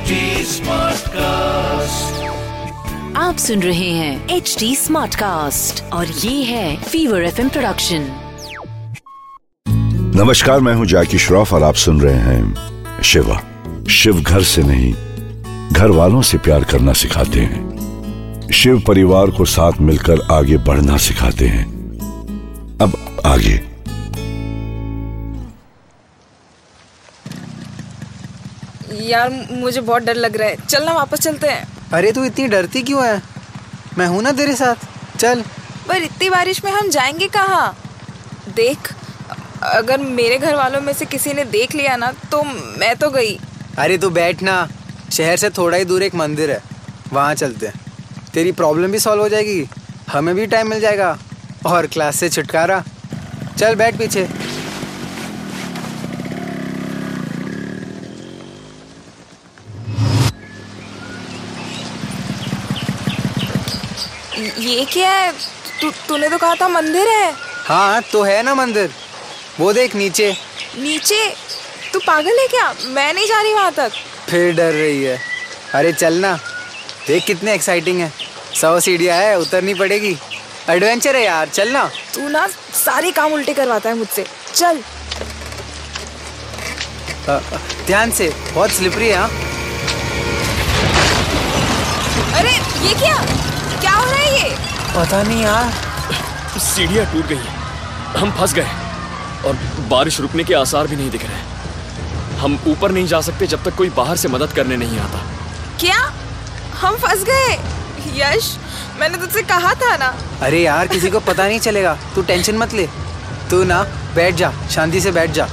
HD Smartcast. आप सुन रहे हैं एच डी स्मार्ट कास्ट और ये है फीवर एफ़ प्रोडक्शन नमस्कार मैं हूँ जैकी श्रॉफ और आप सुन रहे हैं शिवा। शिव घर से नहीं घर वालों से प्यार करना सिखाते हैं। शिव परिवार को साथ मिलकर आगे बढ़ना सिखाते हैं। अब आगे। यार मुझे बहुत डर लग रहा है। चल ना वापस चलते हैं। अरे तू इतनी डरती क्यों है? मैं हूँ ना तेरे साथ। चल। पर इतनी बारिश में हम जाएँगे कहाँ? देख अगर मेरे घर वालों में से किसी ने देख लिया ना तो मैं तो गई। अरे तू बैठ ना। शहर से थोड़ा ही दूर एक मंदिर है। वहाँ चलते हैं। तेरी प्रॉब्लम भी सॉल्व हो जाएगी। हमें भी टाइम मिल जाएगा। और क्लास से छुटकारा। चल बैठ पीछे। ये क्या है? तू तूने तो कहा था मंदिर है। हाँ तो है ना मंदिर। वो देख नीचे। नीचे? तू पागल है क्या? मैं नहीं जा रही वहाँ तक। फिर डर रही है। अरे चल ना। देख कितने एक्साइटिंग है। सौ सीढ़ियाँ है उतरनी पड़ेगी। एडवेंचर है यार चल ना। तू ना सारे काम उल्टे करवाता है मुझसे। चल। ध्यान से बहुत स्लिपरी है हाँ। पता नहीं यार। सीढ़ियाँ टूट गई। हैं। हम फंस गए। और बारिश रुकने के आसार भी नहीं दिख रहे। हम ऊपर नहीं जा सकते जब तक कोई बाहर से मदद करने नहीं आता। क्या? हम फंस गए। यश मैंने तुझसे कहा था ना। अरे यार किसी को पता नहीं चलेगा। तू टेंशन मत ले। तू ना बैठ जा। शांति से बैठ जा।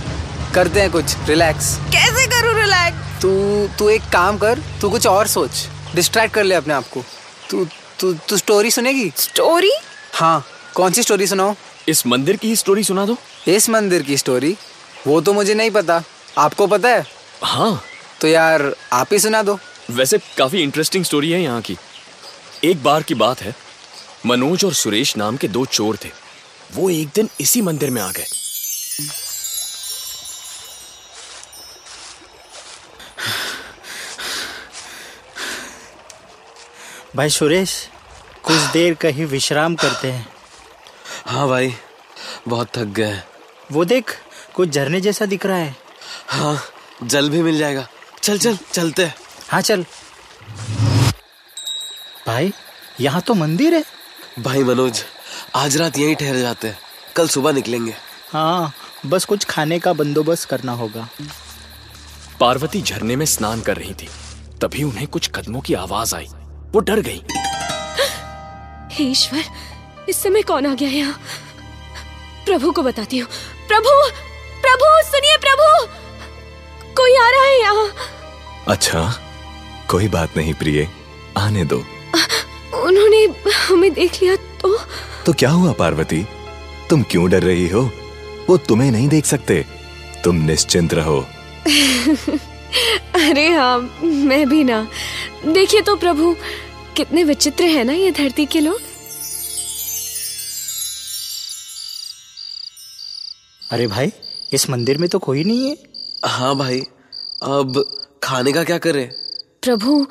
करते हैं कुछ। रिलैक्स। कैसे करूँ रिलैक्स? तू तू एक काम कर। तू कुछ और सोच। डिस्ट्रैक्ट कर ले अपने आप को। तू तू तू स्टोरी सुनेगी? स्टोरी हाँ कौन सी स्टोरी सुनाओ इस मंदिर की ही स्टोरी सुना दो। इस मंदिर की स्टोरी वो तो मुझे नहीं पता। आपको पता है? हाँ। तो यार आप ही सुना दो। वैसे काफ़ी इंटरेस्टिंग स्टोरी है यहाँ की। एक बार की बात है। मनोज और सुरेश नाम के दो चोर थे। वो एक दिन इसी मंदिर में आ गए। भाई सुरेश कुछ देर कहीं विश्राम करते हैं। हाँ भाई बहुत थक गए हैं। वो देख कुछ झरने जैसा दिख रहा है। हाँ जल भी मिल जाएगा। चल चल चलते हैं। हाँ चल। भाई यहाँ तो मंदिर है। भाई मनोज आज रात यहीं ठहर जाते हैं। कल सुबह निकलेंगे। हाँ बस कुछ खाने का बंदोबस्त करना होगा। पार्वती झरने में स्नान कर रही थी। तभी उन्हें कुछ कदमों की आवाज़ आई। वो डर गई। ईश्वर इस समय कौन आ गया यहाँ? प्रभु को बताती हूँ। प्रभु प्रभु सुनिए प्रभु। कोई आ रहा है यहाँ? अच्छा कोई बात नहीं प्रिय आने दो। उन्होंने हमें देख लिया तो? तो क्या हुआ पार्वती? तुम क्यों डर रही हो? वो तुम्हें नहीं देख सकते। तुम निश्चिंत रहो। अरे हाँ मैं भी ना। देखिए तो प्रभु कितने विचित्र है ना ये धरती के लोग। अरे भाई इस मंदिर में तो कोई नहीं है। हाँ भाई अब खाने का क्या करें? प्रभु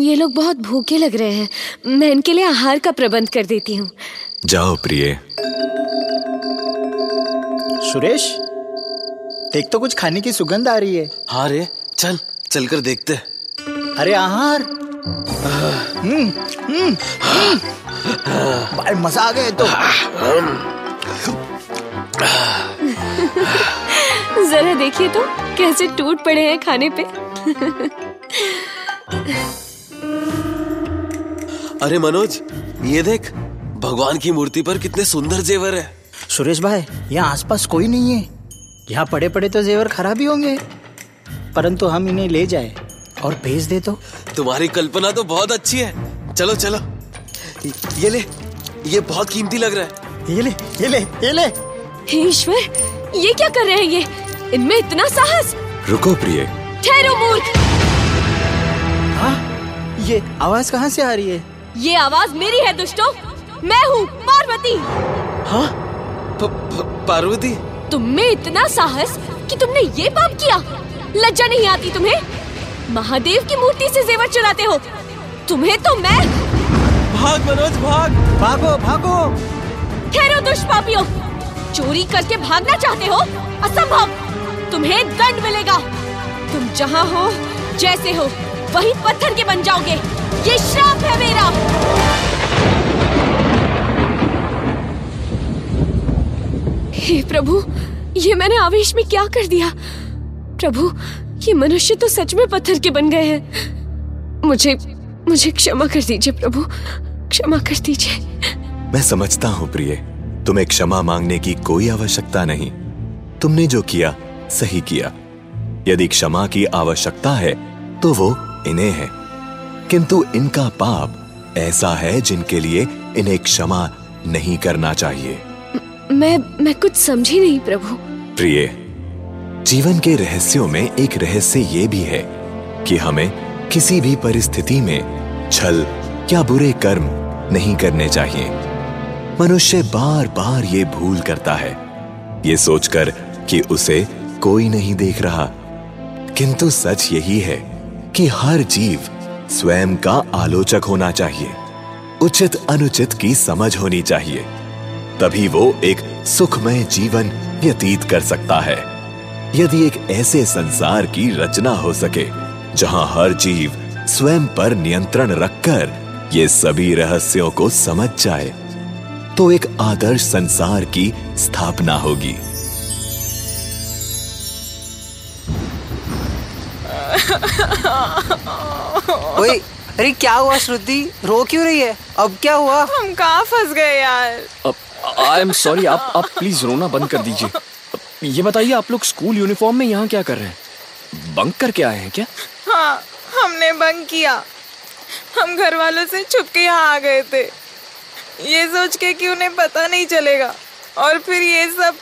ये लोग बहुत भूखे लग रहे हैं। मैं इनके लिए आहार का प्रबंध कर देती हूँ। जाओ प्रिय। सुरेश देख तो कुछ खाने की सुगंध आ रही है। हाँ रे चल चल कर देखते। अरे आहार। भाई मज़ा आ गया तो। जरा देखिए तो कैसे टूट पड़े हैं खाने पे। अरे मनोज ये देख भगवान की मूर्ति पर कितने सुंदर जेवर है। सुरेश भाई यहाँ आसपास कोई नहीं है। यहाँ पड़े पड़े तो जेवर खराब ही होंगे। परंतु हम इन्हें ले जाए। और भेज दे तो। तुम्हारी कल्पना तो बहुत अच्छी है। चलो चलो। ये ले ये बहुत कीमती लग रहा है। ये ले ये ले ये ले। हे ईश्वर ये क्या कर रहे हैं ये? इनमें इतना साहस। रुको प्रिय। ठहरो मूर्ख। हाँ ये आवाज़ कहाँ से आ रही है? ये आवाज़ मेरी है दुष्टों। मैं हूँ पार्वती। हाँ? पार्वती? तुम में इतना साहस कि तुमने ये पाप किया। लज्जा नहीं आती तुम्हें? महादेव की मूर्ति से जेवर चुराते हो। तुम्हें तो मैं भाग मनोज भाग। भागो भागो। ठहरो दुष्पापियों। चोरी करके भागना चाहते हो? असंभव। तुम्हें दंड मिलेगा। तुम जहाँ हो जैसे हो वही पत्थर के बन जाओगे। ये श्राप है मेरा। हे प्रभु ये मैंने आवेश में क्या कर दिया? प्रभु ये मनुष्य तो सच में पत्थर के बन गए हैं। मुझे मुझे क्षमा कर दीजिए प्रभु। क्षमा कर दीजिए। मैं समझता हूँ प्रिय तुम्हें क्षमा मांगने की कोई आवश्यकता नहीं। तुमने जो किया सही किया। यदि क्षमा की आवश्यकता है तो वो इन्हें है। किंतु इनका पाप ऐसा है जिनके लिए इन्हें क्षमा नहीं करना चाहिए। मैं मैं कुछ समझी नहीं प्रभु। प्रिय जीवन के रहस्यों में एक रहस्य ये भी है कि हमें किसी भी परिस्थिति में छल या बुरे कर्म नहीं करने चाहिए। मनुष्य बार बार ये भूल करता है। ये सोचकर कि उसे कोई नहीं देख रहा। किंतु सच यही है कि हर जीव स्वयं का आलोचक होना चाहिए। उचित अनुचित की समझ होनी चाहिए। तभी वो एक सुखमय जीवन व्यतीत कर सकता है। यदि एक ऐसे संसार की रचना हो सके जहाँ हर जीव स्वयं पर नियंत्रण रखकर ये सभी रहस्यों को समझ जाए तो एक आदर्श संसार की स्थापना होगी। ओए अरे क्या हुआ श्रुति? रो क्यों रही है? अब क्या हुआ? हम कहाँ फंस गए यार? आई एम सॉरी आप आप प्लीज़ रोना बंद कर दीजिए। ये बताइए आप लोग स्कूल यूनिफॉर्म में यहाँ क्या कर रहे हैं? बंक करके आए हैं क्या? हाँ हमने बंक किया। हम घर वालों से छुप के यहाँ आ गए थे। ये सोच के कि उन्हें पता नहीं चलेगा। और फिर ये सब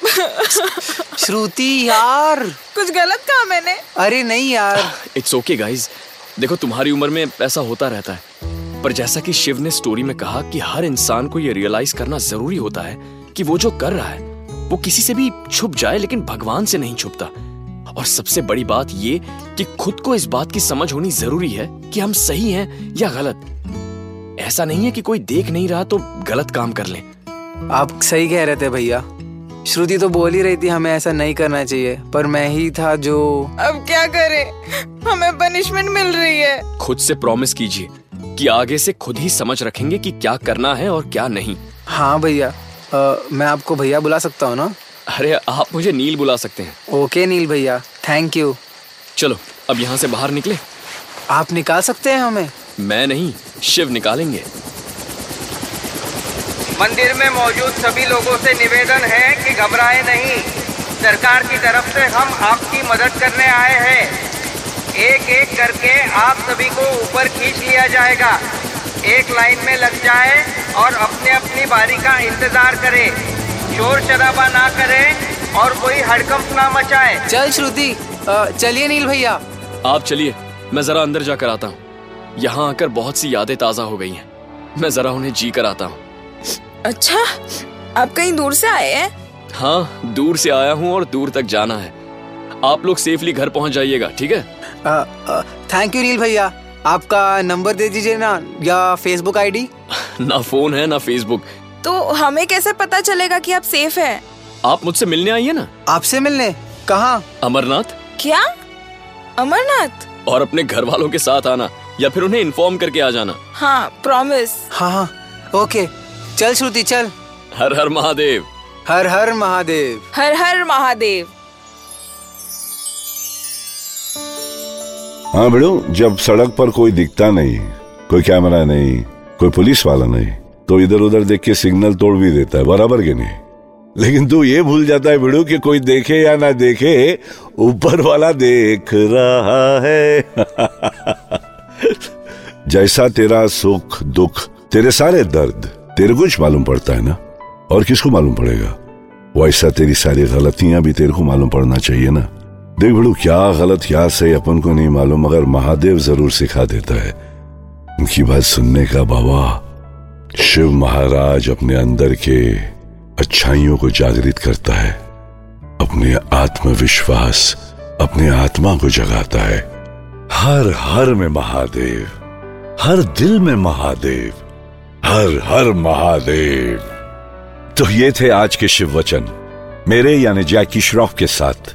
श्रुति यार। कुछ गलत कहा मैंने? अरे नहीं यार। इट्स ओके गाइस देखो तुम्हारी उम्र में ऐसा होता रहता है। पर जैसा कि शिव ने स्टोरी में कहा कि हर इंसान को ये रियलाइज़ करना ज़रूरी होता है कि वो जो कर रहा है वो किसी से भी छुप जाए लेकिन भगवान से नहीं छुपता। और सबसे बड़ी बात ये कि खुद को इस बात की समझ होनी ज़रूरी है कि हम सही हैं या गलत। ऐसा नहीं है कि कोई देख नहीं रहा तो गलत काम कर ले। आप सही कह रहे थे भैया। श्रुति तो बोल ही रही थी हमें ऐसा नहीं करना चाहिए पर मैं ही था जो अब क्या करें? हमें पनिशमेंट मिल रही है। खुद से प्रॉमिस कीजिए कि आगे से खुद ही समझ रखेंगे कि क्या करना है और क्या नहीं। हाँ भैया अ, मैं आपको भैया बुला सकता हूँ ना? अरे आप मुझे नील बुला सकते हैं। ओके नील भैया। थैंक यू चलो अब यहाँ से बाहर निकले। आप निकाल सकते हैं हमें? मैं नहीं शिव निकालेंगे। मंदिर में मौजूद सभी लोगों से निवेदन है कि घबराए नहीं। सरकार की तरफ़ से हम आपकी मदद करने आए हैं। एक एक करके आप सभी को ऊपर खींच लिया जाएगा। एक लाइन में लग जाए और अपने अपनी बारी का इंतज़ार करे। शोर शराबा ना करे और कोई हड़कंप ना मचाए। चल श्रुति चलिए नील भैया। आप चलिए मैं जरा अंदर जाकर आता हूँ। यहाँ आकर बहुत सी यादें ताज़ा हो गई हैं। मैं जरा उन्हें जी कर आता हूँ। अच्छा आप कहीं दूर से आए हैं? हाँ दूर से आया हूँ और दूर तक जाना है। आप लोग सेफली घर पहुँच जाइएगा ठीक है? थैंक यू नील भैया। आपका नंबर दे दीजिए ना या फेसबुक आईडी ना फ़ोन है ना फेसबुक तो हमें कैसे पता चलेगा कि आप सेफ़ हैं? आप मुझसे मिलने आइए ना। आपसे मिलने? कहाँ? अमरनाथ। क्या? अमरनाथ? और अपने घर वालों के साथ आना या फिर उन्हें इन्फॉर्म करके आ जाना। हाँ प्रॉमिस हाँ हाँ ओके। चल श्रुति चल। हर हर महादेव। हर हर महादेव। हर हर महादेव। हाँ बेड़ू, जब सड़क पर कोई दिखता नहीं, कोई कैमरा नहीं, कोई पुलिस वाला नहीं तो इधर उधर देख के सिग्नल तोड़ भी देता है, बराबर के नहीं? लेकिन तू ये भूल जाता है बिड़ू कि कोई देखे या ना देखे, ऊपर वाला देख रहा है। जैसा तेरा सुख, दुख, तेरे सारे दर्द, तेरे कुछ मालूम पड़ता है ना? और किसको मालूम पड़ेगा? वैसा तेरी सारी गलतियाँ भी तेरे को मालूम पड़ना चाहिए ना? देख बड़ू क्या गलत क्या सही अपन को नहीं मालूम, मगर महादेव ज़रूर सिखा देता है। उनकी बात सुनने का बाबा, शिव महाराज अपने अंदर के अच्छाइयों को जागृत करता है, अपने आत्मविश्वास, अपने आत्मा को जगाता है। हर हर में महादेव, हर दिल में महादेव, हर हर महादेव। तो ये थे आज के शिव वचन, मेरे यानी जैकी श्रॉफ के साथ।